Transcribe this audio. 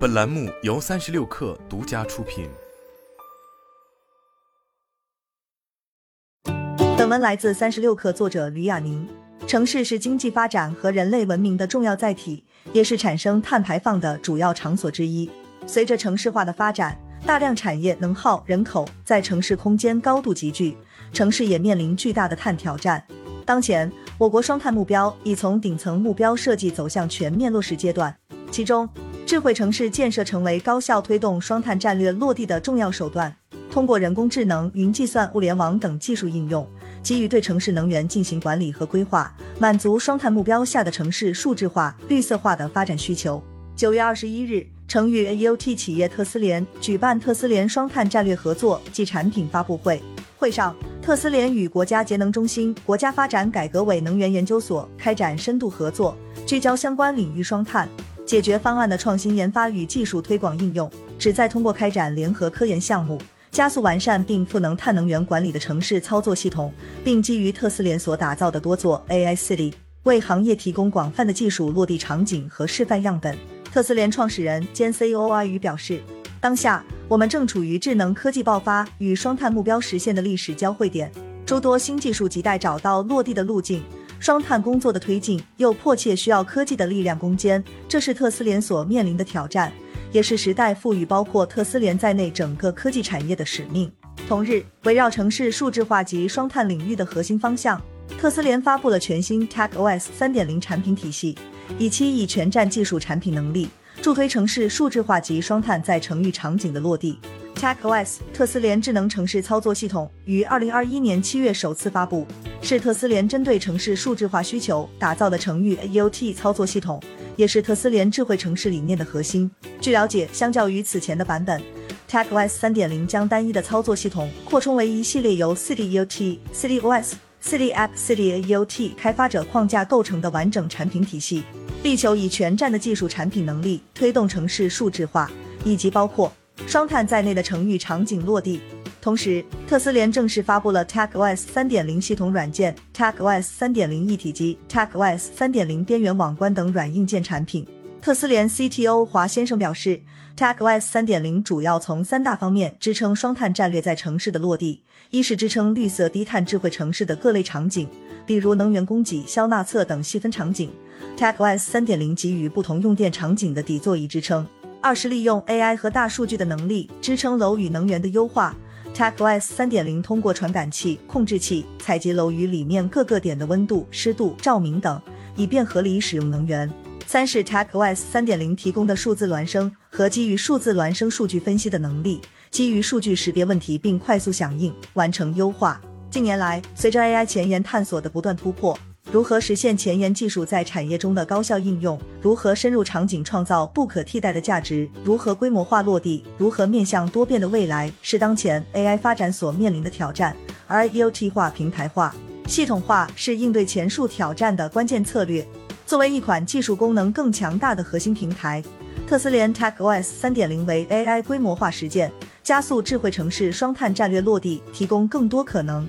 本栏目由三十六氪独家出品。本文来自三十六氪，作者吕亚宁。城市是经济发展和人类文明的重要载体，也是产生碳排放的主要场所之一。随着城市化的发展，大量产业能耗、人口在城市空间高度集聚，城市也面临巨大的碳挑战。当前，我国双碳目标已从顶层目标设计走向全面落实阶段，其中，智慧城市建设成为高效推动双碳战略落地的重要手段。通过人工智能、云计算、物联网等技术应用，基于对城市能源进行管理和规划，满足双碳目标下的城市数字化、绿色化的发展需求。九月二十一日，成渝 AEOT 企业特斯联举办特斯联双碳战略合作暨产品发布会。会上，特斯联与国家节能中心、国家发展改革委能源研究所开展深度合作，聚焦相关领域双碳。解决方案的创新研发与技术推广应用，旨在通过开展联合科研项目，加速完善并赋能碳能源管理的城市操作系统，并基于特斯联所打造的多座 AI City，为行业提供广泛的技术落地场景和示范样本。特斯联创始人兼 CEO 阿宇表示，当下我们正处于智能科技爆发与双碳目标实现的历史交汇点，诸多新技术亟待找到落地的路径。双碳工作的推进又迫切需要科技的力量攻坚，这是特斯联所面临的挑战，也是时代赋予包括特斯联在内整个科技产业的使命。同日，围绕城市数字化及双碳领域的核心方向，特斯联发布了全新 Tech OS 三点零产品体系，以期以全站技术产品能力，助推城市数字化及双碳在城域场景的落地。TechOS 特斯联智能城市操作系统于二零二一年七月首次发布，是特斯联针对城市数字化需求打造的城域 AOT 操作系统，也是特斯联智慧城市理念的核心。据了解，相较于此前的版本，TechOS 三点零将单一的操作系统扩充为一系列由 City AOT、City OS、City App、City AOT 开发者框架构成的完整产品体系，力求以全站的技术产品能力推动城市数字化，以及包括。双碳在内的城域场景落地，同时，特斯联正式发布了 TechOS 三点零系统软件、TechOS 三点零一体机、TechOS 三点零边缘网关等软硬件产品。特斯联 CTO 华先生表示，TechOS 三点零主要从三大方面支撑双碳战略在城市的落地：一是支撑绿色低碳智慧城市的各类场景，比如能源供给、消纳测等细分场景；TechOS 三点零给予不同用电场景的底座仪支撑。二是利用 AI 和大数据的能力支撑楼宇能源的优化，TechOS 三点零通过传感器、控制器采集楼宇里面各个点的温度、湿度、照明等，以便合理使用能源。三是 TechOS 三点零提供的数字孪生和基于数字孪生数据分析的能力，基于数据识别问题并快速响应，完成优化。近年来，随着 AI 前沿探索的不断突破。如何实现前沿技术在产业中的高效应用？如何深入场景创造不可替代的价值？如何规模化落地？如何面向多变的未来？是当前 AI 发展所面临的挑战。而 IoT 化、平台化、系统化是应对前述挑战的关键策略。作为一款技术功能更强大的核心平台，特斯联 TechOS 三点零为 AI 规模化实践、加速智慧城市双碳战略落地提供更多可能。